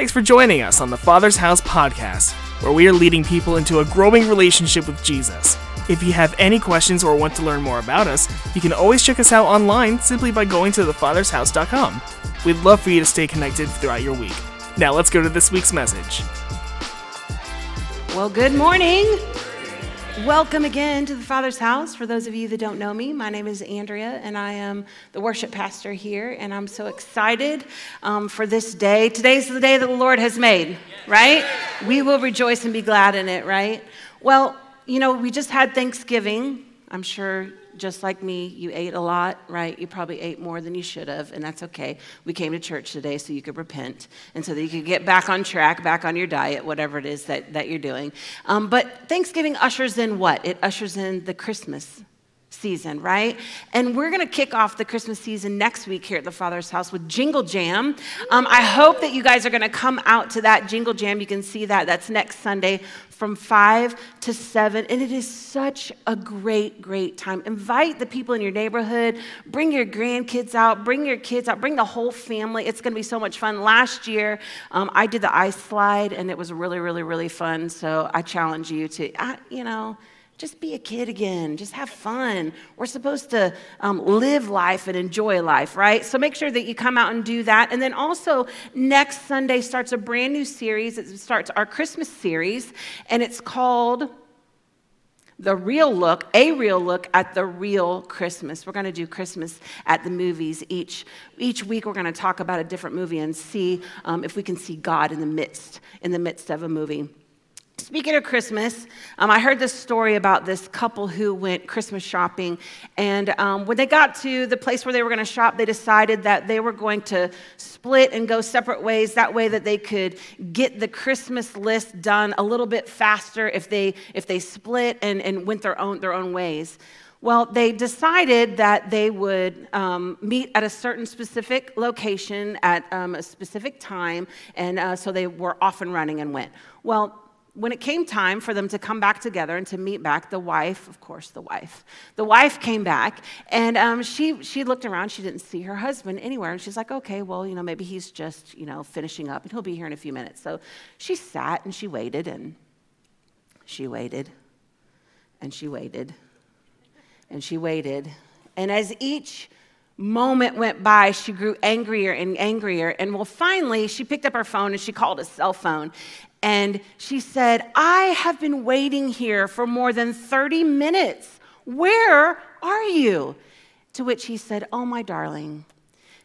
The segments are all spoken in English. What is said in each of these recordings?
Thanks for joining us on the Father's House podcast, where we are leading people into a growing relationship with Jesus. If you have any questions or want to learn more about us, you can always check us out online simply by going to thefathershouse.com. We'd love for you to stay connected throughout your week. Now let's go to this week's message. Well, good morning. Welcome again to the Father's house. For those of you that don't know me, my name is Andrea, and I am the worship pastor here. And I'm so excited um, for this day. Today's the day that the Lord has made, right? We will rejoice and be glad in it, right? Well, you know, we just had Thanksgiving. I'm sure just like me, you ate a lot, right? You probably ate more than you should have, and that's okay. We came to church today so you could repent and so that you could get back on track, back on your diet, whatever it is that, that you're doing. Um, but Thanksgiving ushers in what? It ushers in the Christmas season, right? And we're going to kick off the Christmas season next week here at the Father's house with Jingle Jam. Um, I hope that you guys are going to come out to that Jingle Jam. You can see that. That's next Sunday from 5 to 7. And it is such a great, great time. Invite the people in your neighborhood, bring your grandkids out, bring your kids out, bring the whole family. It's going to be so much fun. Last year, um, I did the ice slide, and it was really, really, really fun. So I challenge you to, uh, you know, just be a kid again. Just have fun. We're supposed to um, live life and enjoy life, right? So make sure that you come out and do that. And then also, next Sunday starts a brand new series. It starts our Christmas series, and it's called the real look, a real look at the real Christmas. We're going to do Christmas at the movies each each week. We're going to talk about a different movie and see um, if we can see God in the midst in the midst of a movie. Speaking of Christmas, um, I heard this story about this couple who went Christmas shopping. And um, when they got to the place where they were going to shop, they decided that they were going to split and go separate ways. That way, that they could get the Christmas list done a little bit faster if they, if they split and, and went their own, their own ways. Well, they decided that they would um, meet at a certain specific location at um, a specific time, and uh, so they were off and running and went. Well, when it came time for them to come back together and to meet back, the wife, of course, the wife, the wife came back and um, she, she looked around. She didn't see her husband anywhere. And she's like, okay, well, you know, maybe he's just, you know, finishing up and he'll be here in a few minutes. So she sat and she waited and she waited and she waited and she waited. And as each moment went by, she grew angrier and angrier. And well, finally, she picked up her phone and she called a cell phone. And she said, I have been waiting here for more than 30 minutes. Where are you? To which he said, Oh, my darling,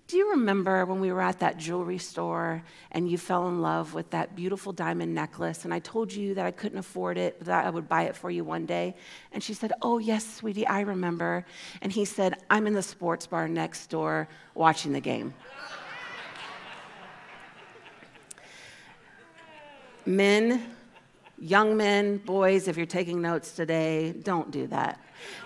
do you remember when we were at that jewelry store and you fell in love with that beautiful diamond necklace? And I told you that I couldn't afford it, but that I would buy it for you one day. And she said, Oh, yes, sweetie, I remember. And he said, I'm in the sports bar next door watching the game. Men, young men, boys, if you're taking notes today, don't do that.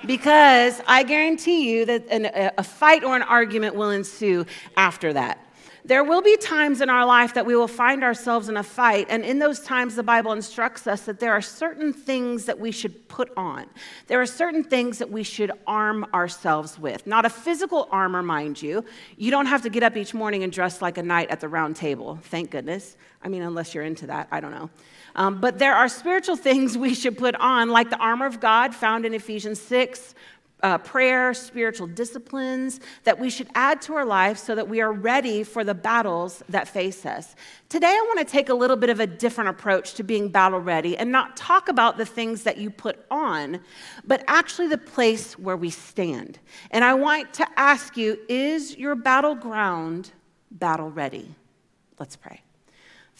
Because I guarantee you that an, a fight or an argument will ensue after that. There will be times in our life that we will find ourselves in a fight, and in those times, the Bible instructs us that there are certain things that we should put on. There are certain things that we should arm ourselves with. Not a physical armor, mind you. You don't have to get up each morning and dress like a knight at the round table, thank goodness. I mean, unless you're into that, I don't know. Um, but there are spiritual things we should put on, like the armor of God found in Ephesians 6, uh, prayer, spiritual disciplines that we should add to our life so that we are ready for the battles that face us. Today, I want to take a little bit of a different approach to being battle ready and not talk about the things that you put on, but actually the place where we stand. And I want to ask you is your battleground battle ready? Let's pray.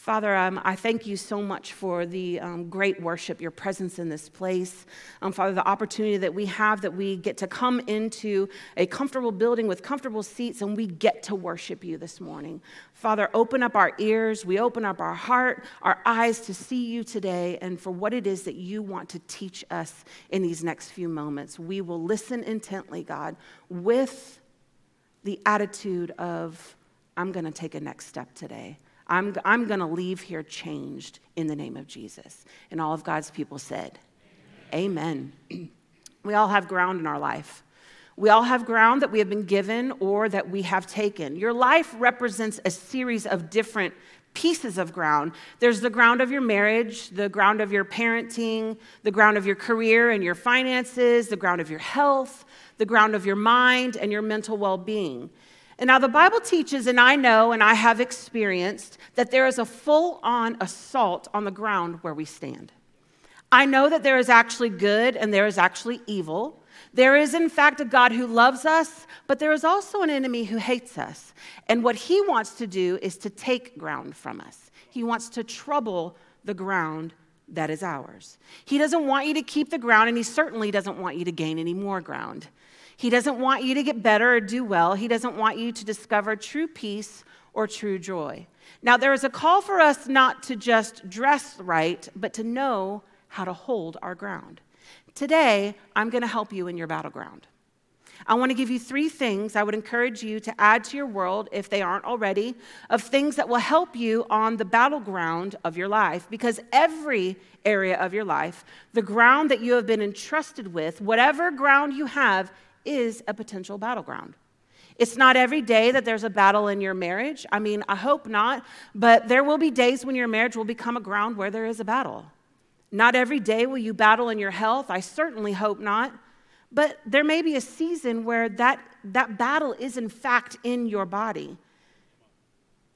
Father, um, I thank you so much for the um, great worship, your presence in this place. Um, Father, the opportunity that we have that we get to come into a comfortable building with comfortable seats and we get to worship you this morning. Father, open up our ears, we open up our heart, our eyes to see you today and for what it is that you want to teach us in these next few moments. We will listen intently, God, with the attitude of, I'm going to take a next step today. I'm, I'm going to leave here changed in the name of Jesus. And all of God's people said, Amen. Amen. we all have ground in our life. We all have ground that we have been given or that we have taken. Your life represents a series of different pieces of ground. There's the ground of your marriage, the ground of your parenting, the ground of your career and your finances, the ground of your health, the ground of your mind and your mental well being. And now the Bible teaches, and I know and I have experienced, that there is a full on assault on the ground where we stand. I know that there is actually good and there is actually evil. There is, in fact, a God who loves us, but there is also an enemy who hates us. And what he wants to do is to take ground from us. He wants to trouble the ground that is ours. He doesn't want you to keep the ground, and he certainly doesn't want you to gain any more ground. He doesn't want you to get better or do well. He doesn't want you to discover true peace or true joy. Now, there is a call for us not to just dress right, but to know how to hold our ground. Today, I'm going to help you in your battleground. I want to give you three things I would encourage you to add to your world, if they aren't already, of things that will help you on the battleground of your life. Because every area of your life, the ground that you have been entrusted with, whatever ground you have, is a potential battleground. It's not every day that there's a battle in your marriage. I mean, I hope not, but there will be days when your marriage will become a ground where there is a battle. Not every day will you battle in your health. I certainly hope not. But there may be a season where that, that battle is, in fact, in your body.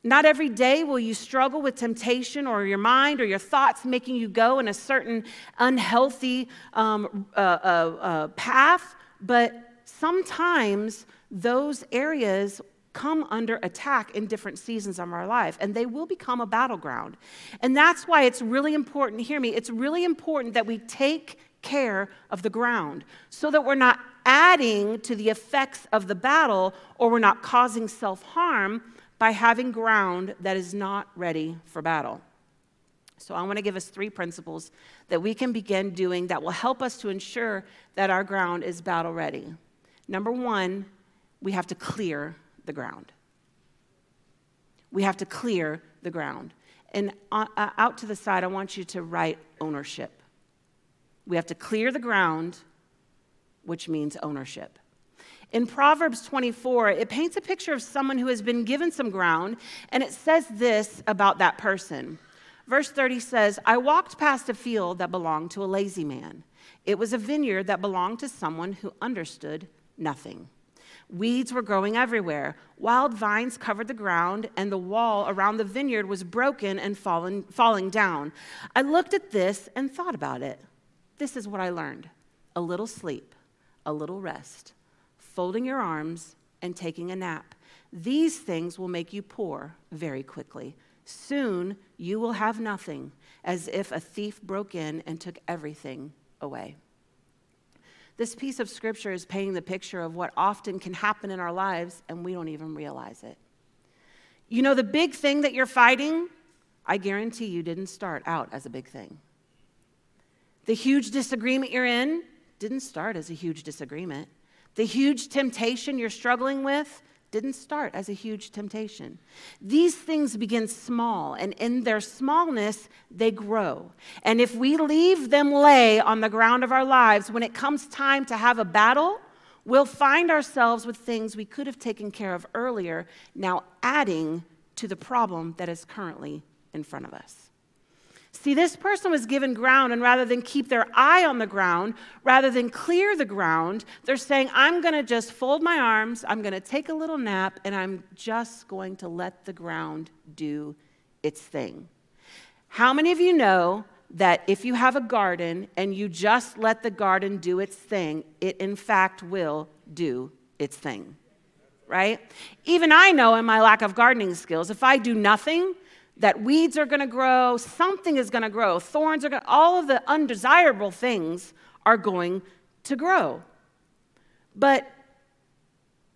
Not every day will you struggle with temptation or your mind or your thoughts making you go in a certain unhealthy um, uh, uh, uh, path, but sometimes those areas come under attack in different seasons of our life, and they will become a battleground. And that's why it's really important, hear me, it's really important that we take care of the ground so that we're not adding to the effects of the battle or we're not causing self harm by having ground that is not ready for battle. So, I want to give us three principles that we can begin doing that will help us to ensure that our ground is battle ready. Number one, we have to clear the ground. We have to clear the ground. And uh, uh, out to the side, I want you to write ownership. We have to clear the ground, which means ownership. In Proverbs 24, it paints a picture of someone who has been given some ground, and it says this about that person. Verse 30 says, I walked past a field that belonged to a lazy man. It was a vineyard that belonged to someone who understood nothing. Weeds were growing everywhere. Wild vines covered the ground, and the wall around the vineyard was broken and fallen, falling down. I looked at this and thought about it. This is what I learned a little sleep, a little rest, folding your arms, and taking a nap. These things will make you poor very quickly. Soon you will have nothing, as if a thief broke in and took everything away. This piece of scripture is painting the picture of what often can happen in our lives and we don't even realize it. You know, the big thing that you're fighting, I guarantee you didn't start out as a big thing. The huge disagreement you're in didn't start as a huge disagreement. The huge temptation you're struggling with didn't start as a huge temptation. These things begin small, and in their smallness, they grow. And if we leave them lay on the ground of our lives, when it comes time to have a battle, we'll find ourselves with things we could have taken care of earlier, now adding to the problem that is currently in front of us. See, this person was given ground, and rather than keep their eye on the ground, rather than clear the ground, they're saying, I'm going to just fold my arms, I'm going to take a little nap, and I'm just going to let the ground do its thing. How many of you know that if you have a garden and you just let the garden do its thing, it in fact will do its thing? Right? Even I know in my lack of gardening skills, if I do nothing, that weeds are going to grow, something is going to grow, thorns are going to, all of the undesirable things are going to grow. But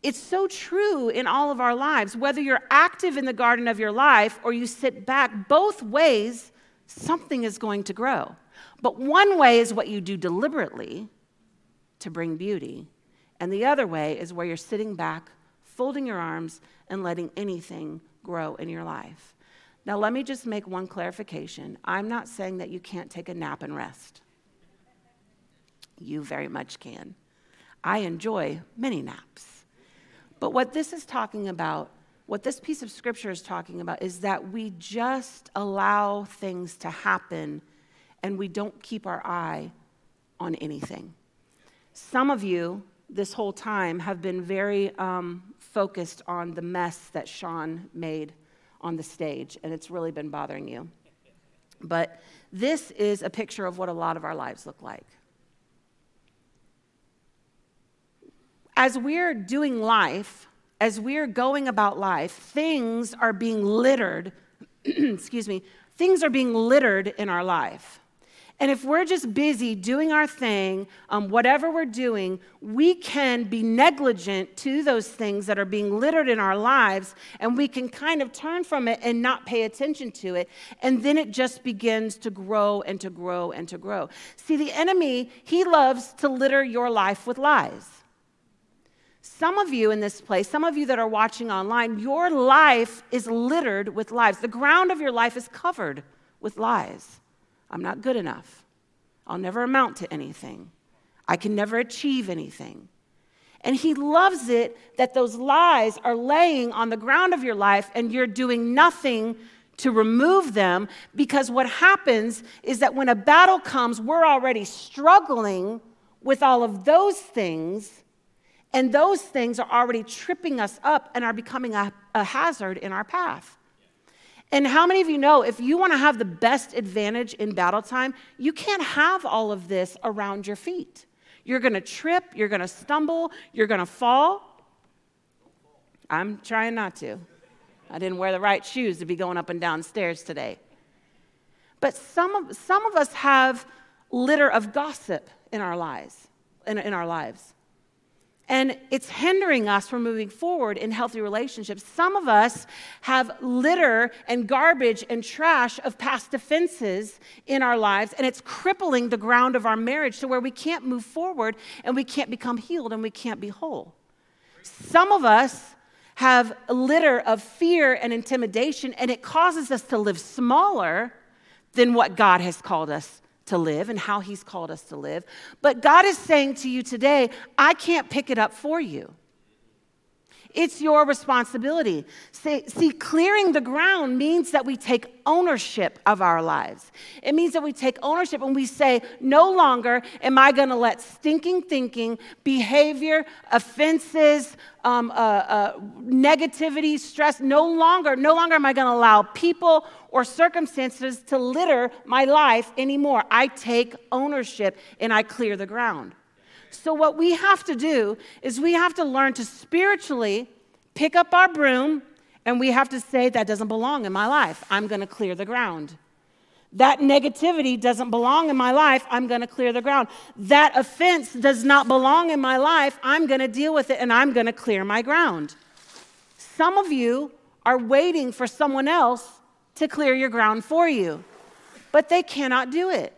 it's so true in all of our lives. Whether you're active in the garden of your life or you sit back, both ways, something is going to grow. But one way is what you do deliberately to bring beauty, and the other way is where you're sitting back, folding your arms, and letting anything grow in your life. Now, let me just make one clarification. I'm not saying that you can't take a nap and rest. You very much can. I enjoy many naps. But what this is talking about what this piece of scripture is talking about is that we just allow things to happen and we don't keep our eye on anything. Some of you, this whole time, have been very um, focused on the mess that Sean made on the stage, and it's really been bothering you. But this is a picture of what a lot of our lives look like. As we're doing life, as we're going about life, things are being littered, excuse me, things are being littered in our life. And if we're just busy doing our thing, um, whatever we're doing, we can be negligent to those things that are being littered in our lives, and we can kind of turn from it and not pay attention to it. And then it just begins to grow and to grow and to grow. See, the enemy, he loves to litter your life with lies. Some of you in this place, some of you that are watching online, your life is littered with lies. The ground of your life is covered with lies. I'm not good enough. I'll never amount to anything. I can never achieve anything. And he loves it that those lies are laying on the ground of your life and you're doing nothing to remove them because what happens is that when a battle comes, we're already struggling with all of those things, and those things are already tripping us up and are becoming a, a hazard in our path. And how many of you know if you want to have the best advantage in battle time, you can't have all of this around your feet. You're going to trip, you're going to stumble, you're going to fall. I'm trying not to. I didn't wear the right shoes to be going up and down stairs today. But some of, some of us have litter of gossip in our lives, in, in our lives. And it's hindering us from moving forward in healthy relationships. Some of us have litter and garbage and trash of past offenses in our lives, and it's crippling the ground of our marriage to where we can't move forward and we can't become healed and we can't be whole. Some of us have litter of fear and intimidation, and it causes us to live smaller than what God has called us to live and how He's called us to live. But God is saying to you today, I can't pick it up for you. It's your responsibility. See, see, clearing the ground means that we take ownership of our lives. It means that we take ownership and we say, no longer am I going to let stinking thinking, behavior, offenses, um, uh, uh, negativity, stress, no longer, no longer am I going to allow people or circumstances to litter my life anymore. I take ownership and I clear the ground. So, what we have to do is we have to learn to spiritually pick up our broom and we have to say, That doesn't belong in my life. I'm going to clear the ground. That negativity doesn't belong in my life. I'm going to clear the ground. That offense does not belong in my life. I'm going to deal with it and I'm going to clear my ground. Some of you are waiting for someone else to clear your ground for you, but they cannot do it.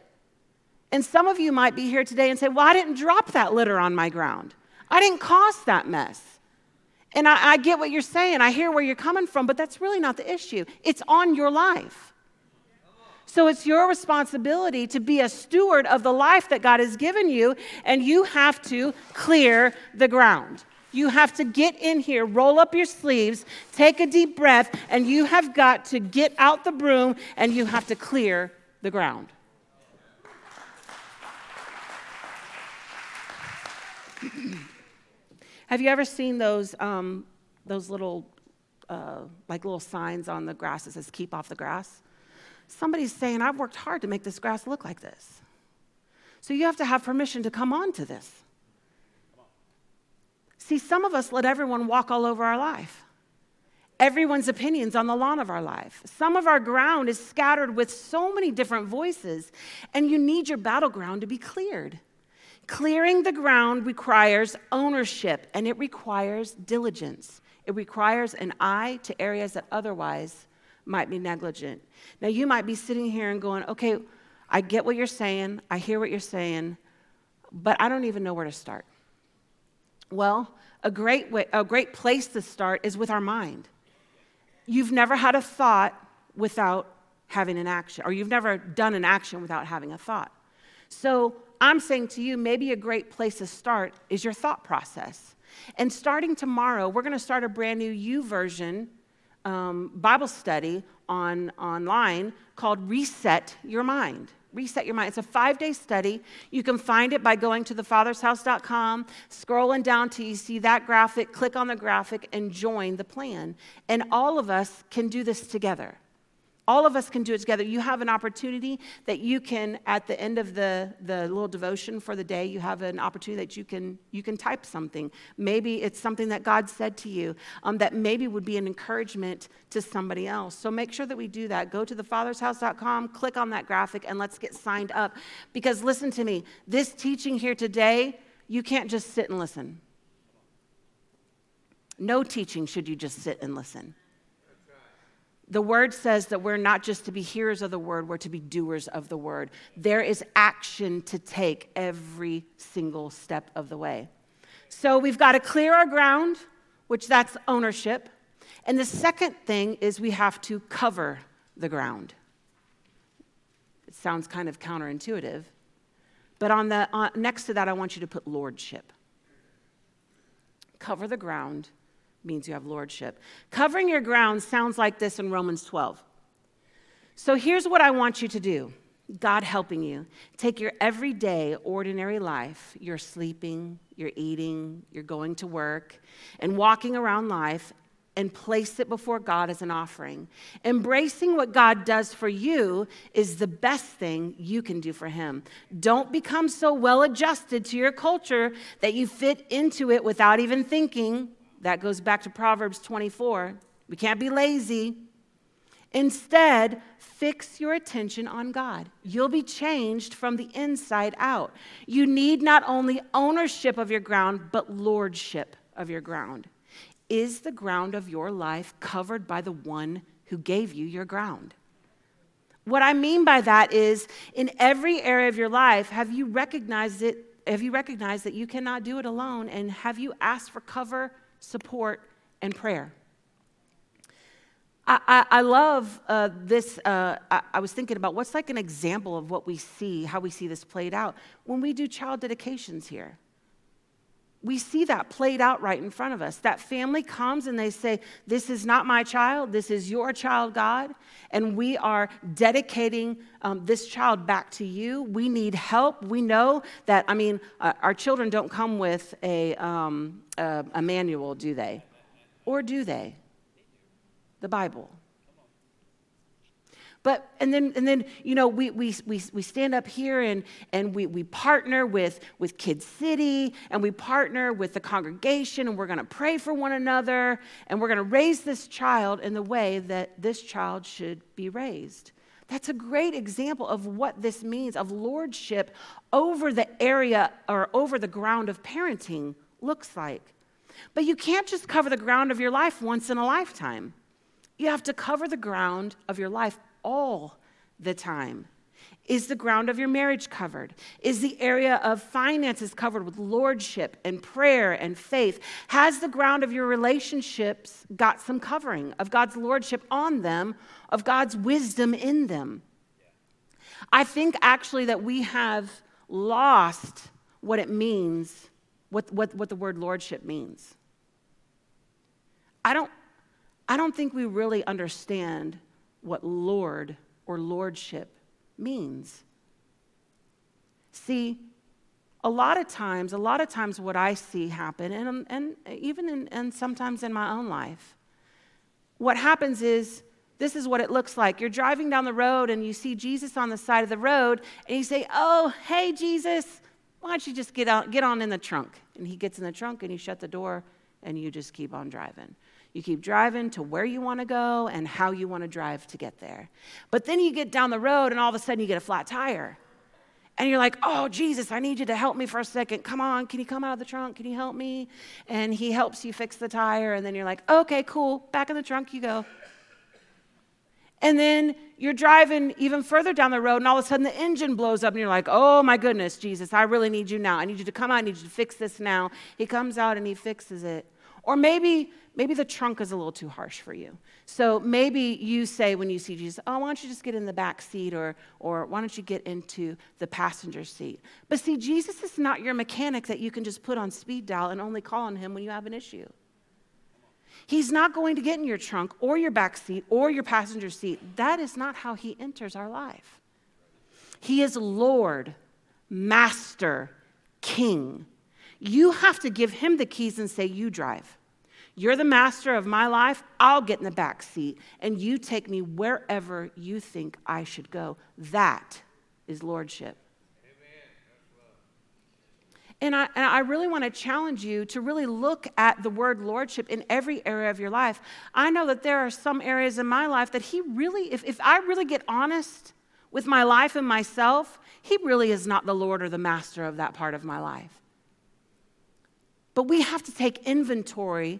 And some of you might be here today and say, Well, I didn't drop that litter on my ground, I didn't cause that mess. And I, I, get what you're saying, I hear where you're coming from, but that's really not the issue. It's on your life. So it's your responsibility to be a steward of the life that God has given you, and you have to clear the ground. You have to get in here, roll up your sleeves, take a deep breath, and you have got to get out the broom and you have to clear the ground. Have you ever seen those, um, those little, uh, like little signs on the grass that says, keep off the grass? Somebody's saying, I've worked hard to make this grass look like this. So you have to have permission to come on to this. See, some of us let everyone walk all over our life. Everyone's opinions on the lawn of our life. Some of our ground is scattered with so many different voices, and you need your battleground to be cleared. Clearing the ground requires ownership and it requires diligence. It requires an eye to areas that otherwise might be negligent. Now, you might be sitting here and going, okay, I get what you're saying, I hear what you're saying, but I don't even know where to start. Well, a great, way, a great place to start is with our mind. You've never had a thought without having an action, or you've never done an action without having a thought. So, I'm saying to you, maybe a great place to start is your thought process. And starting tomorrow, we're going to start a brand new YouVersion um, Bible study on online called Reset Your Mind. Reset Your Mind. It's a five day study. You can find it by going to thefathershouse.com, scrolling down till you see that graphic, click on the graphic, and join the plan. And all of us can do this together. All of us can do it together. You have an opportunity that you can, at the end of the, the little devotion for the day, you have an opportunity that you can, you can type something. Maybe it's something that God said to you um, that maybe would be an encouragement to somebody else. So make sure that we do that. Go to thefathershouse.com, click on that graphic, and let's get signed up. Because listen to me, this teaching here today, you can't just sit and listen. No teaching should you just sit and listen. The word says that we're not just to be hearers of the word, we're to be doers of the word. There is action to take every single step of the way. So we've got to clear our ground, which that's ownership. And the second thing is we have to cover the ground. It sounds kind of counterintuitive, but on the uh, next to that I want you to put lordship. Cover the ground means you have lordship. Covering your ground sounds like this in Romans 12. So here's what I want you to do God helping you. Take your everyday, ordinary life, you're sleeping, you're eating, you're going to work, and walking around life, and place it before God as an offering. Embracing what God does for you is the best thing you can do for Him. Don't become so well adjusted to your culture that you fit into it without even thinking. That goes back to Proverbs 24. We can't be lazy. Instead, fix your attention on God. You'll be changed from the inside out. You need not only ownership of your ground, but lordship of your ground. Is the ground of your life covered by the one who gave you your ground? What I mean by that is in every area of your life, have you recognized it? Have you recognized that you cannot do it alone? And have you asked for cover support, and prayer. I, I, I love uh, this. Uh, I, I, was thinking about what's like an example of what we see, how we see this played out when we do child dedications here. We see that played out right in front of us. That family comes and they say, This is not my child, this is your child, God. And we are dedicating um, this child back to you. We need help. We know that, I mean, uh, our children don't come with a, um, a, a manual, do they? Or do they? The Bible. But, and then, and then you know, we, we, we, we stand up here and, and we, we partner with, with Kid City and we partner with the congregation and we're going to pray for one another and we're going to raise this child in the way that this child should be raised. That's a great example of what this means of lordship over the area or over the ground of parenting looks like. But you can't just cover the ground of your life once in a lifetime. You have to cover the ground of your life all the time. Is the ground of your marriage covered? Is the area of finances covered with lordship and prayer and faith? Has the ground of your relationships got some covering of God's lordship on them, of God's wisdom in them? I think actually that we have lost what it means, what, what, what the word lordship means. I don't, I don't think we really understand what Lord or Lordship means. See, a lot of times, a lot of times, what I see happen, and, and even in, and sometimes in my own life, what happens is this is what it looks like. You're driving down the road and you see Jesus on the side of the road, and you say, Oh, hey, Jesus, why don't you just get, out, get on in the trunk? And he gets in the trunk and you shut the door and you just keep on driving. You keep driving to where you want to go and how you want to drive to get there. But then you get down the road and all of a sudden you get a flat tire. And you're like, oh, Jesus, I need you to help me for a second. Come on, can you come out of the trunk? Can you help me? And he helps you fix the tire. And then you're like, okay, cool. Back in the trunk you go. And then you're driving even further down the road, and all of a sudden the engine blows up, and you're like, oh my goodness, Jesus, I really need you now. I need you to come out. I need you to fix this now. He comes out and he fixes it. Or maybe maybe the trunk is a little too harsh for you. So maybe you say when you see Jesus, oh, why don't you just get in the back seat or, or why don't you get into the passenger seat? But see, Jesus is not your mechanic that you can just put on speed dial and only call on him when you have an issue. He's not going to get in your trunk or your back seat or your passenger seat. That is not how he enters our life. He is Lord, Master, King. You have to give him the keys and say, You drive. You're the master of my life. I'll get in the back seat and you take me wherever you think I should go. That is lordship. And I, and I really want to challenge you to really look at the word lordship in every area of your life. I know that there are some areas in my life that he really, if, if I really get honest with my life and myself, he really is not the Lord or the master of that part of my life. But we have to take inventory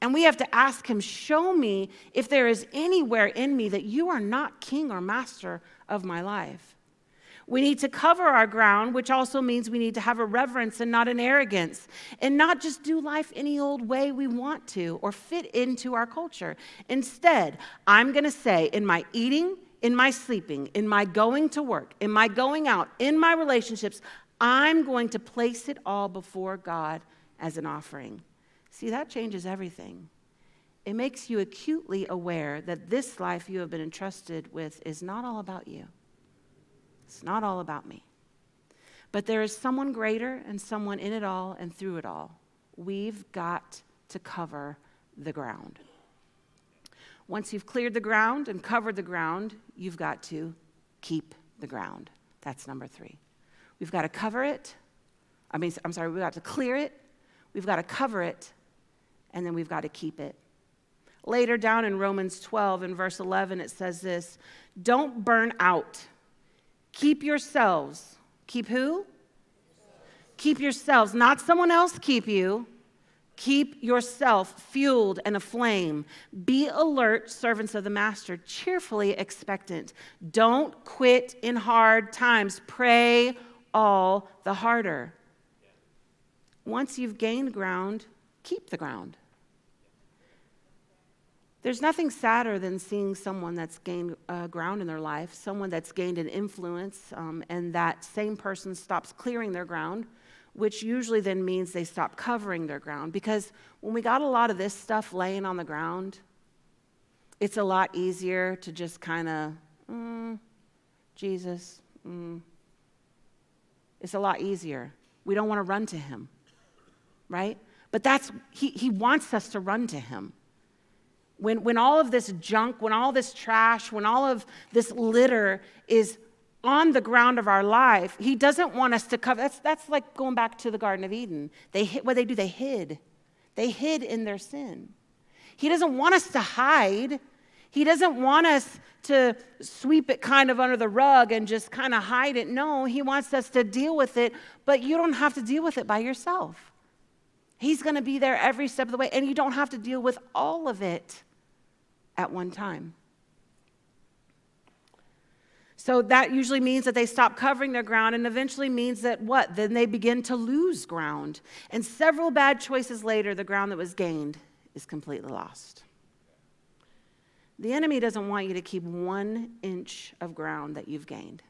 and we have to ask him, Show me if there is anywhere in me that you are not king or master of my life. We need to cover our ground, which also means we need to have a reverence and not an arrogance, and not just do life any old way we want to or fit into our culture. Instead, I'm going to say in my eating, in my sleeping, in my going to work, in my going out, in my relationships, I'm going to place it all before God as an offering. See, that changes everything. It makes you acutely aware that this life you have been entrusted with is not all about you. It's not all about me. But there is someone greater and someone in it all and through it all. We've got to cover the ground. Once you've cleared the ground and covered the ground, you've got to keep the ground. That's number three. We've got to cover it. I mean, I'm sorry, we've got to clear it, we've got to cover it, and then we've got to keep it. Later down in Romans 12, in verse 11, it says this Don't burn out Keep yourselves. Keep who? Keep yourselves, not someone else keep you. Keep yourself fueled and aflame. Be alert, servants of the master, cheerfully expectant. Don't quit in hard times. Pray all the harder. Once you've gained ground, keep the ground. There's nothing sadder than seeing someone that's gained uh, ground in their life, someone that's gained an influence, um, and that same person stops clearing their ground, which usually then means they stop covering their ground. Because when we got a lot of this stuff laying on the ground, it's a lot easier to just kind of, mm, Jesus, mm. it's a lot easier. We don't want to run to him, right? But that's, he, he wants us to run to him when, when all of this junk, when all this trash, when all of this litter is on the ground of our life, he doesn't want us to cover. That's, that's like going back to the Garden of Eden. They hid, what they do, they hid. They hid in their sin. He doesn't want us to hide. He doesn't want us to sweep it kind of under the rug and just kind of hide it. No, he wants us to deal with it, but you don't have to deal with it by yourself. He's going to be there every step of the way, and you don't have to deal with all of it at one time. So that usually means that they stop covering their ground and eventually means that what? Then they begin to lose ground. And several bad choices later, the ground that was gained is completely lost. The enemy doesn't want you to keep one inch of ground that you've gained.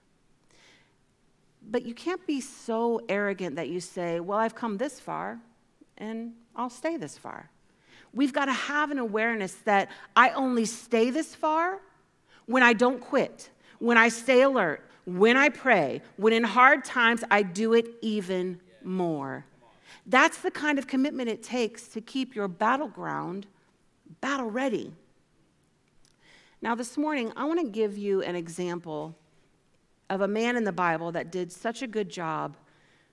But you can't be so arrogant that you say, Well, I've come this far and I'll stay this far. We've got to have an awareness that I only stay this far when I don't quit, when I stay alert, when I pray, when in hard times I do it even more. That's the kind of commitment it takes to keep your battleground battle ready. Now, this morning, I want to give you an example of a man in the Bible that did such a good job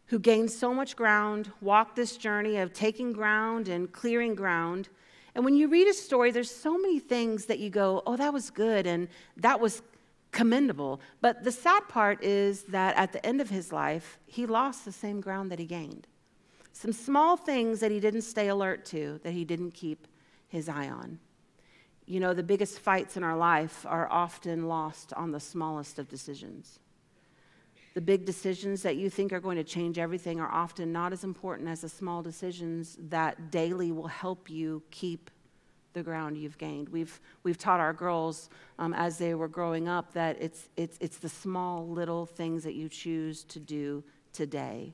who gained so much ground, walked this journey of taking ground and clearing ground. And when you read a story, there's so many things that you go, oh, that was good and that was commendable. But the sad part is that at the end of his life, he lost the same ground that he gained. Some small things that he didn't stay alert to, that he didn't keep his eye on. You know, the biggest fights in our life are often lost on the smallest of decisions. The big decisions that you think are going to change everything are often not as important as the small decisions that daily will help you keep the ground you've gained. We've, we've taught our girls um, as they were growing up that it's, it's, it's the small little things that you choose to do today.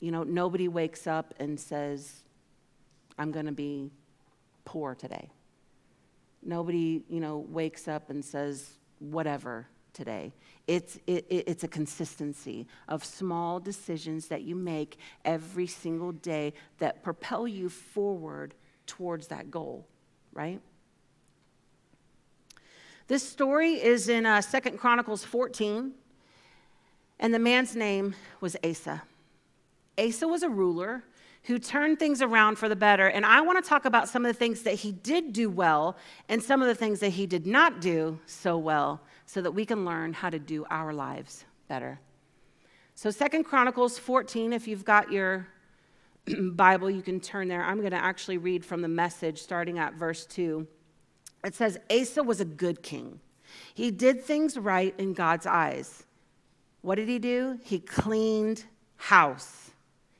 You know, nobody wakes up and says, I'm going to be poor today. Nobody, you know, wakes up and says, whatever today. It's, it, it's a consistency of small decisions that you make every single day that propel you forward towards that goal, right? This story is in uh, 2 Chronicles 14, and the man's name was Asa. Asa was a ruler who turned things around for the better. And I want to talk about some of the things that he did do well and some of the things that he did not do so well so that we can learn how to do our lives better. So Second Chronicles 14, if you've got your Bible, you can turn there. I'm going to actually read from the message starting at verse 2. It says, Asa was a good king. He did things right in God's eyes. What did he do? He cleaned house.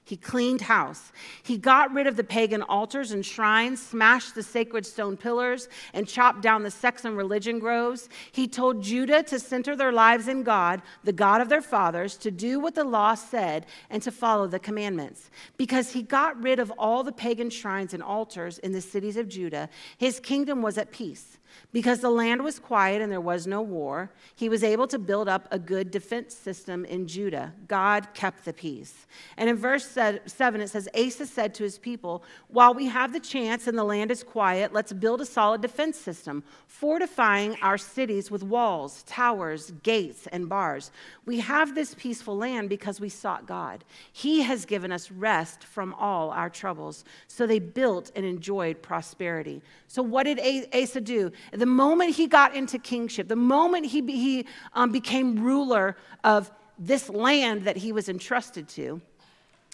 He cleaned house. He got rid of the pagan altars and shrines, smashed the sacred stone pillars, and chopped down the sex and religion groves. He told Judah to center their lives in God, the God of their fathers, to do what the law said, and to follow the commandments. Because he got rid of all the pagan shrines and altars in the cities of Judah, his kingdom was at peace. Because the land was quiet and there was no war, he was able to build up a good defense system in Judah. God kept the peace. And in verse 7, it says Asa said to his people, While we have the chance and the land is quiet, let's build a solid defense system, fortifying our cities with walls, towers, gates, and bars. We have this peaceful land because we sought God. He has given us rest from all our troubles. So they built and enjoyed prosperity. So, what did Asa do? The moment he got into kingship, the moment he, he um, became ruler of this land that he was entrusted to,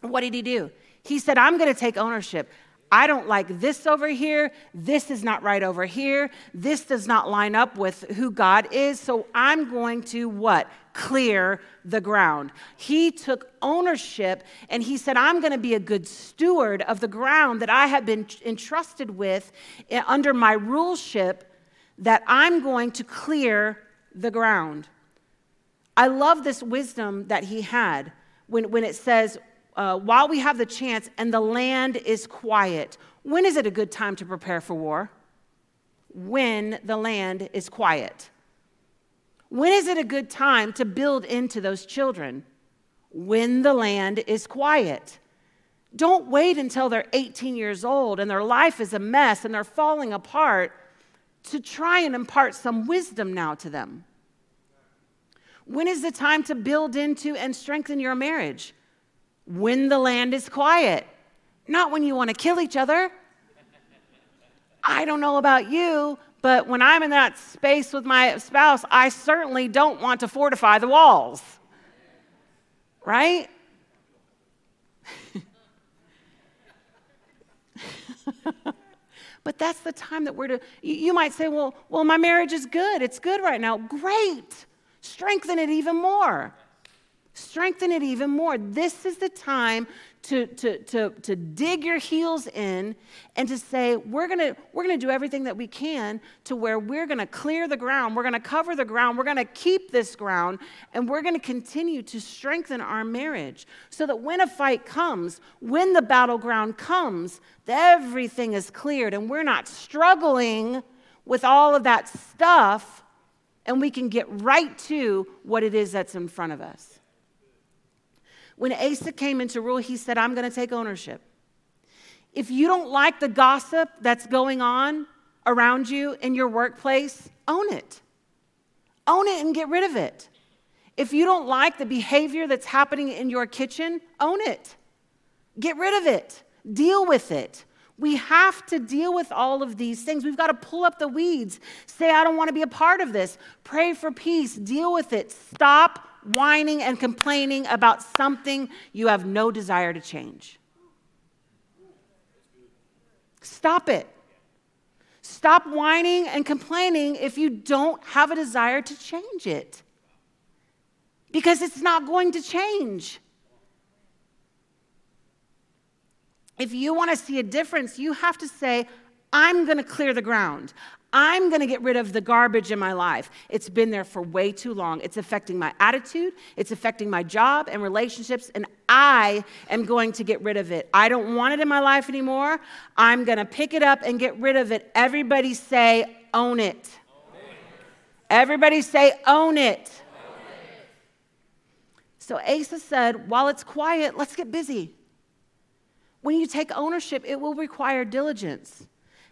what did he do? He said, I'm going to take ownership. I don't like this over here. This is not right over here. This does not line up with who God is. So I'm going to what? Clear the ground. He took ownership and he said, I'm going to be a good steward of the ground that I have been entrusted with eh, under my ruleship that I'm going to clear the ground. I love this wisdom that he had when, when it says, uh, while we have the chance and the land is quiet. When is it a good time to prepare for war? When the land is quiet. When is it a good time to build into those children? When the land is quiet. Don't wait until they're 18 years old and their life is a mess and they're falling apart to try and impart some wisdom now to them. When is the time to build into and strengthen your marriage? When the land is quiet, not when you want to kill each other. I don't know about you, but when I'm in that space with my spouse, I certainly don't want to fortify the walls. Right? But that's the time that we're to, you might say, well, well, my marriage is good. It's good right now. Great. Strengthen it even more. Strengthen it even more. This is the time to, to, to, to dig your heels in and to say, we're to we're to do everything that we can to where we're to clear the ground, we're to cover the ground, we're to keep this ground, and we're to continue to strengthen our marriage so that when a fight comes, when the battleground comes, everything is cleared and we're not struggling with all of that stuff and we can get right to what it is that's in front of us. When Asa came into rule, he said, I'm going to take ownership. If you don't like the gossip that's going on around you in your workplace, own it. Own it and get rid of it. If you don't like the behavior that's happening in your kitchen, own it. Get rid of it. Deal with it. We have to deal with all of these things. We've got to pull up the weeds, say, I don't want to be a part of this. Pray for peace, deal with it. Stop whining and complaining about something you have no desire to change. Stop it. Stop whining and complaining if you don't have a desire to change it. Because it's not going to change. If you want to see a difference, you have to say, I'm going to clear the ground. I'm going to get rid of the garbage in my life. It's been there for way too long. It's affecting my attitude, it's affecting my job and relationships, and I am going to get rid of it. I don't want it in my life anymore. I'm going to pick it up and get rid of it. Everybody say, own it. Everybody say, own it. So Asa said, while it's quiet, let's get busy. When you take ownership, it will require diligence.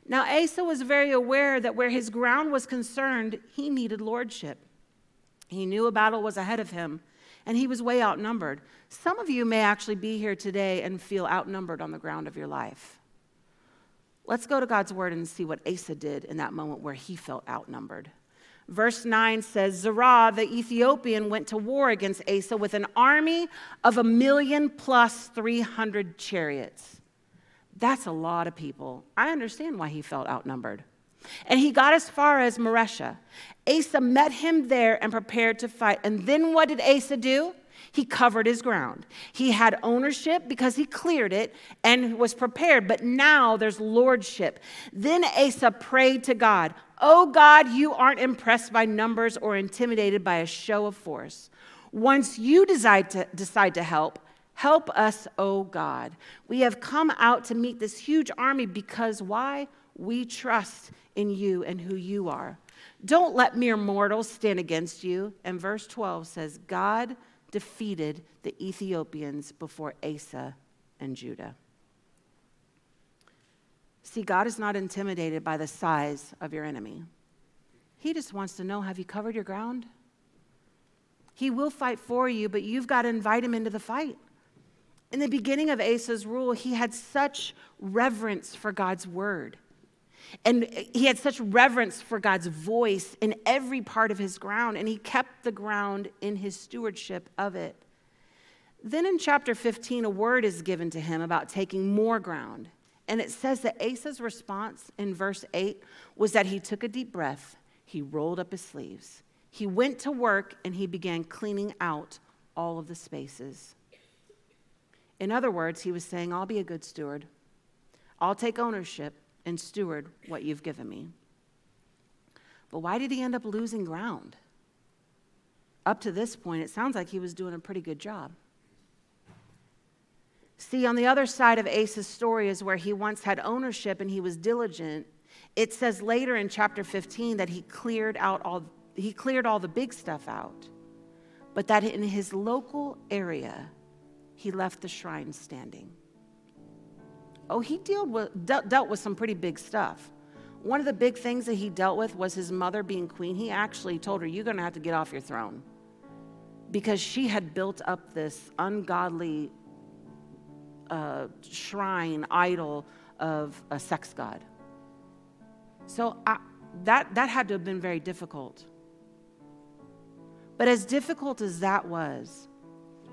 Now, Asa was very aware that where his ground was concerned, he needed lordship. He knew a battle was ahead of him, and he was way outnumbered. Some of you may actually be here today and feel outnumbered on the ground of your life. Let's go to God's word and see what Asa did in that moment where he felt outnumbered. Verse 9 says Zerah, the Ethiopian, went to war against Asa with an army of a million plus 300 chariots. That's a lot of people. I understand why he felt outnumbered. And he got as far as Maresha. Asa met him there and prepared to fight. And then what did Asa do? He covered his ground. He had ownership because he cleared it and was prepared, but now there's lordship. Then Asa prayed to God, Oh God, you aren't impressed by numbers or intimidated by a show of force. Once you decide to, decide to help, Help us, O God. We have come out to meet this huge army because why? We trust in you and who you are. Don't let mere mortals stand against you. And verse 12 says, God defeated the Ethiopians before Asa and Judah. See, God is not intimidated by the size of your enemy. He just wants to know have you covered your ground? He will fight for you, but you've got to invite him into the fight. In the beginning of Asa's rule, he had such reverence for God's word. And he had such reverence for God's voice in every part of his ground, and he kept the ground in his stewardship of it. Then in chapter 15, a word is given to him about taking more ground. And it says that Asa's response in verse 8 was that he took a deep breath, he rolled up his sleeves, he went to work, and he began cleaning out all of the spaces. In other words, he was saying, I'll be a good steward. I'll take ownership and steward what you've given me. But why did he end up losing ground? Up to this point, it sounds like he was doing a pretty good job. See, on the other side of Asa's story is where he once had ownership and he was diligent. It says later in chapter 15 that he cleared out all he cleared all the big stuff out. But that in his local area, he left the shrine standing. Oh, he dealt with, dealt with some pretty big stuff. One of the big things that he dealt with was his mother being queen. He actually told her, You're going to have to get off your throne. Because she had built up this ungodly uh, shrine, idol of a sex god. So I, that, that had to have been very difficult. But as difficult as that was,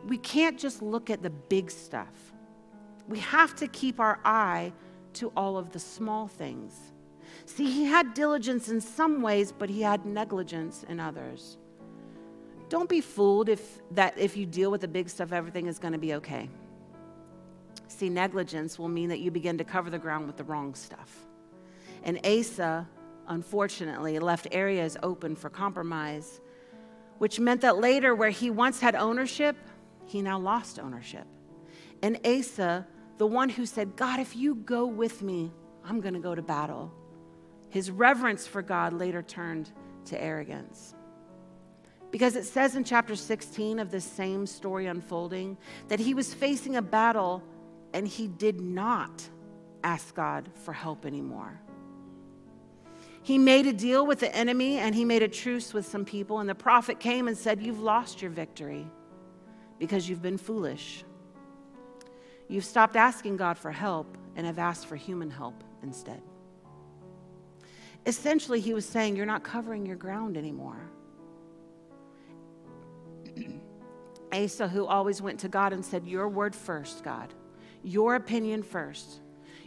we can't just look at the big stuff. We have to keep our eye to all of the small things. See, he had diligence in some ways, but he had negligence in others. Don't be fooled if that if you deal with the big stuff, everything is going to be okay. See, negligence will mean that you begin to cover the ground with the wrong stuff. And Asa, unfortunately, left areas open for compromise, which meant that later, where he once had ownership, he now lost ownership. And Asa, the one who said, God, if you go with me, I'm going to go to battle, his reverence for God later turned to arrogance. Because it says in chapter 16 of this same story unfolding that he was facing a battle and he did not ask God for help anymore. He made a deal with the enemy and he made a truce with some people, and the prophet came and said, You've lost your victory because you've been foolish. You've stopped asking God for help and have asked for human help instead. Essentially, he was saying, You're not covering your ground anymore. Asa, who always went to God and said, Your word first, God, your opinion first.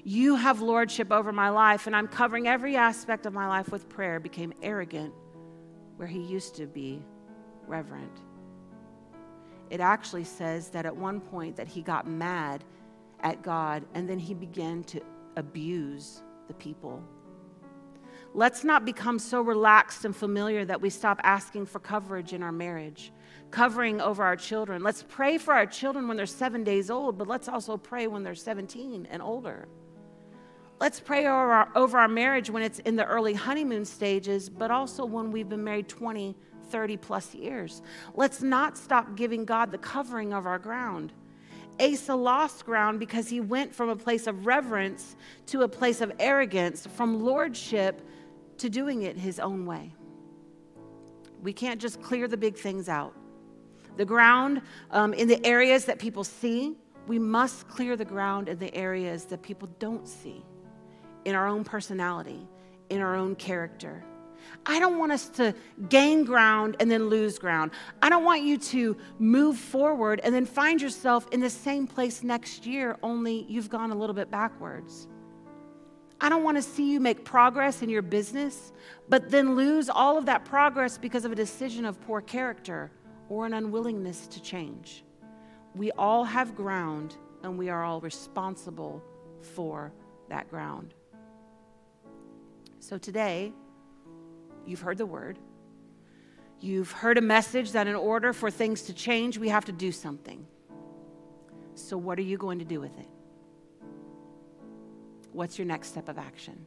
You have lordship over my life, and I'm covering every aspect of my life with prayer, became arrogant where he used to be reverent it actually says that at one point that he got mad at God and then he began to abuse the people. Let's not become so relaxed and familiar that we stop asking for coverage in our marriage, covering over our children. Let's pray for our children when they're seven days old, but let's also pray when they're 17 and older. Let's pray over our, over our marriage when it's in the early honeymoon stages, but also when we've been married 20, 30 plus years. Let's not stop giving God the covering of our ground. Asa lost ground because he went from a place of reverence to a place of arrogance, from lordship to doing it his own way. We can't just clear the big things out. The ground um, in the areas that people see, we must clear the ground in the areas that people don't see in our own personality, in our own character. I don't want us to gain ground and then lose ground. I don't want you to move forward and then find yourself in the same place next year, only you've gone a little bit backwards. I don't want to see you make progress in your business, but then lose all of that progress because of a decision of poor character or an unwillingness to change. We all have ground, and we are all responsible for that ground. So today, you've heard the word. You've heard a message that in order for things to change, we have to do something. So, what are you going to do with it? What's your next step of action?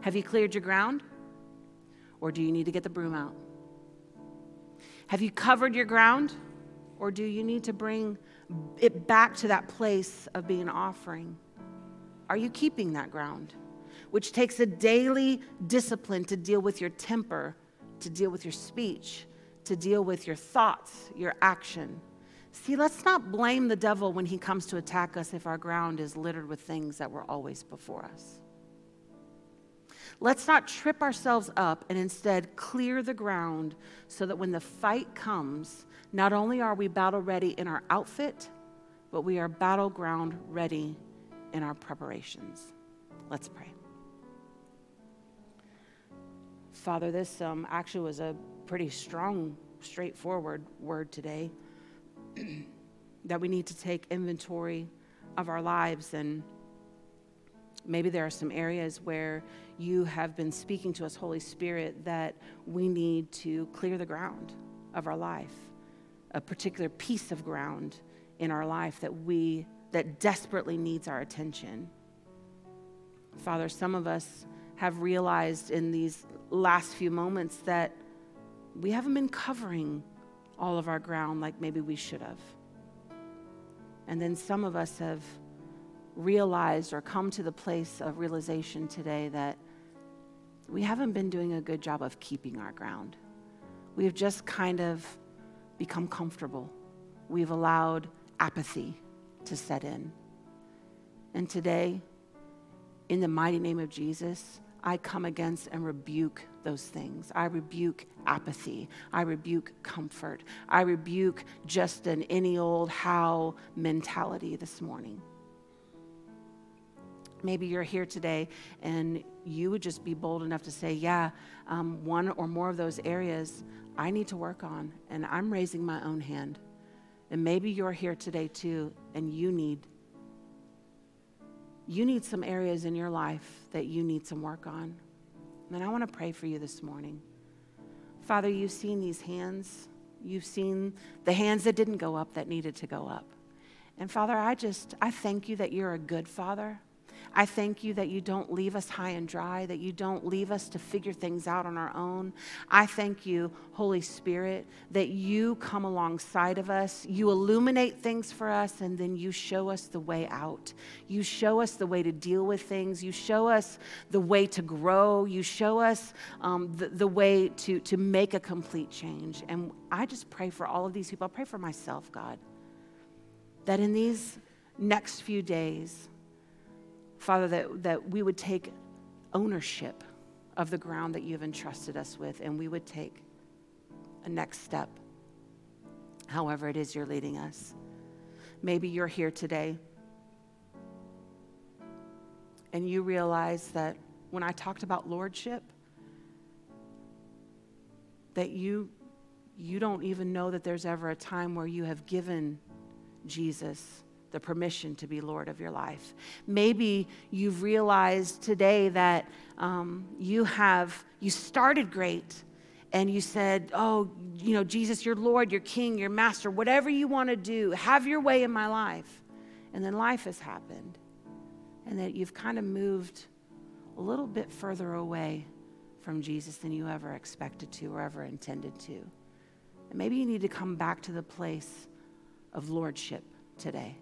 Have you cleared your ground? Or do you need to get the broom out? Have you covered your ground? Or do you need to bring it back to that place of being an offering? Are you keeping that ground? Which takes a daily discipline to deal with your temper, to deal with your speech, to deal with your thoughts, your action See, let's not blame the devil when he comes to attack us if our ground is littered with things that were always before us. Let's not trip ourselves up and instead clear the ground so that when the fight comes, not only are we battle ready in our outfit, but we are battleground ready in our preparations. Let's pray. Father, this um, actually was a pretty strong, straightforward word today. that we need to take inventory of our lives and maybe there are some areas where you have been speaking to us holy spirit that we need to clear the ground of our life a particular piece of ground in our life that we that desperately needs our attention father some of us have realized in these last few moments that we haven't been covering all of our ground like maybe we should have. And then some of us have realized or come to the place of realization today that we haven't been doing a good job of keeping our ground. We have just kind of become comfortable. We've allowed apathy to set in. And today, in the mighty name of Jesus, I come against and rebuke those things. I rebuke apathy. I rebuke comfort. I rebuke just an any old how mentality this morning. Maybe you're here today and you would just be bold enough to say, Yeah, um, one or more of those areas I need to work on, and I'm raising my own hand. And maybe you're here today too, and you need you need some areas in your life that you need some work on. And I want to pray for you this morning. Father, you've seen these hands. You've seen the hands that didn't go up that needed to go up. And Father, I just, I thank you that you're a good Father. I thank you that you don't leave us high and dry, that you don't leave us to figure things out on our own. I thank you, Holy Spirit, that you come alongside of us, you illuminate things for us, and then you show us the way out. You show us the way to deal with things, you show us the way to grow, you show us um, the, the way to, to make a complete change. And I just pray for all of these people. I pray for myself, God, that in these next few days, Father, that, that we would take ownership of the ground that you have entrusted us with and we would take a next step, however it is you're leading us. Maybe you're here today and you realize that when I talked about lordship, that you, you don't even know that there's ever a time where you have given Jesus the permission to be Lord of your life. Maybe you've realized today that um, you have, you started great and you said, Oh, you know, Jesus, you're Lord, you're King, you're Master, whatever you want to do, have your way in my life. And then life has happened. And that you've kind of moved a little bit further away from Jesus than you ever expected to or ever intended to. And maybe you need to come back to the place of lordship today.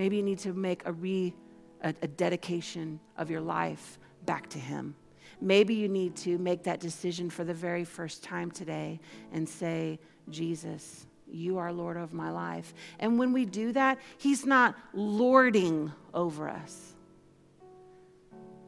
Maybe you need to make a re a, a dedication of your life back to him. Maybe you need to make that decision for the very first time today and say, Jesus, you are Lord of my life. And when we do that, He's not lording over us.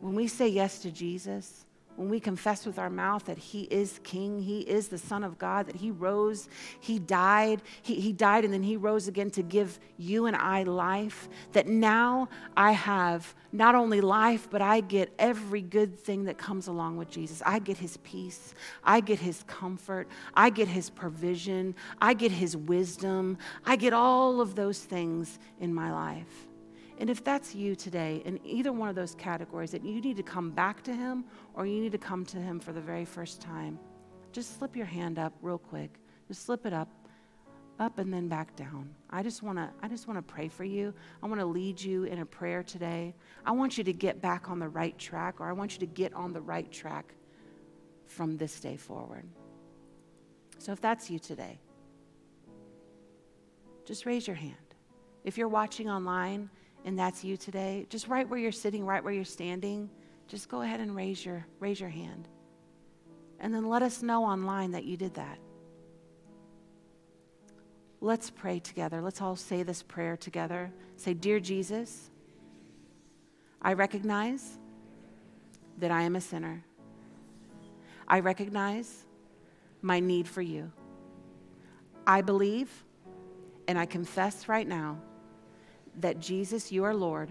When we say yes to Jesus, when we confess with our mouth that He is King, He is the Son of God, that He rose, He died, He, he died and then He rose again to give you and I life, that now I have not only life, but I get every good thing that comes along with Jesus. I get His peace, I get His comfort, I get His provision, I get His wisdom, I get all of those things in my life. And if that's you today, in either one of those categories, that you need to come back to Him or you need to come to Him for the very first time, just slip your hand up real quick. Just slip it up, up and then back down. I just want to I just want to pray for you. I want to lead you in a prayer today. I want you to get back on the right track or I want you to get on the right track from this day forward. So if that's you today, just raise your hand. If you're watching online, and that's you today, just right where you're sitting, right where you're standing, just go ahead and raise your, raise your hand. And then let us know online that you did that. Let's pray together. Let's all say this prayer together. Say, Dear Jesus, I recognize that I am a sinner. I recognize my need for you. I believe and I confess right now that Jesus, you are Lord,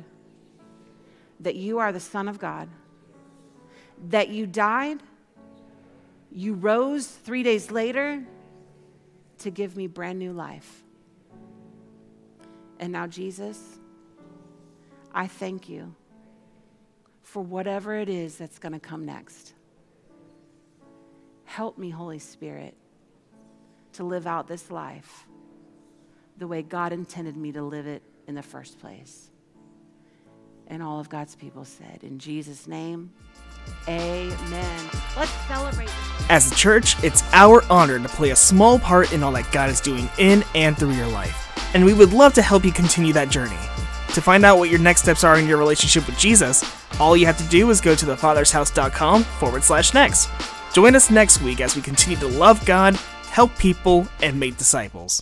that you are the Son of God, that you died, you rose three days later to give me brand new life. And now, Jesus, I thank you for whatever it is that's going to come next. Help me, Holy Spirit, to live out this life the way God intended me to live it in the first place. And all of God's people said, In Jesus' name, amen. Let's celebrate. As a church, it's our honor to play a small part in all that God is doing in and through your life. And we would love to help you continue that journey. To find out what your next steps are in your relationship with Jesus, all you have to do is go to thefathershouse.com forward slash next. Join us next week as we continue to love God, help people, and make disciples.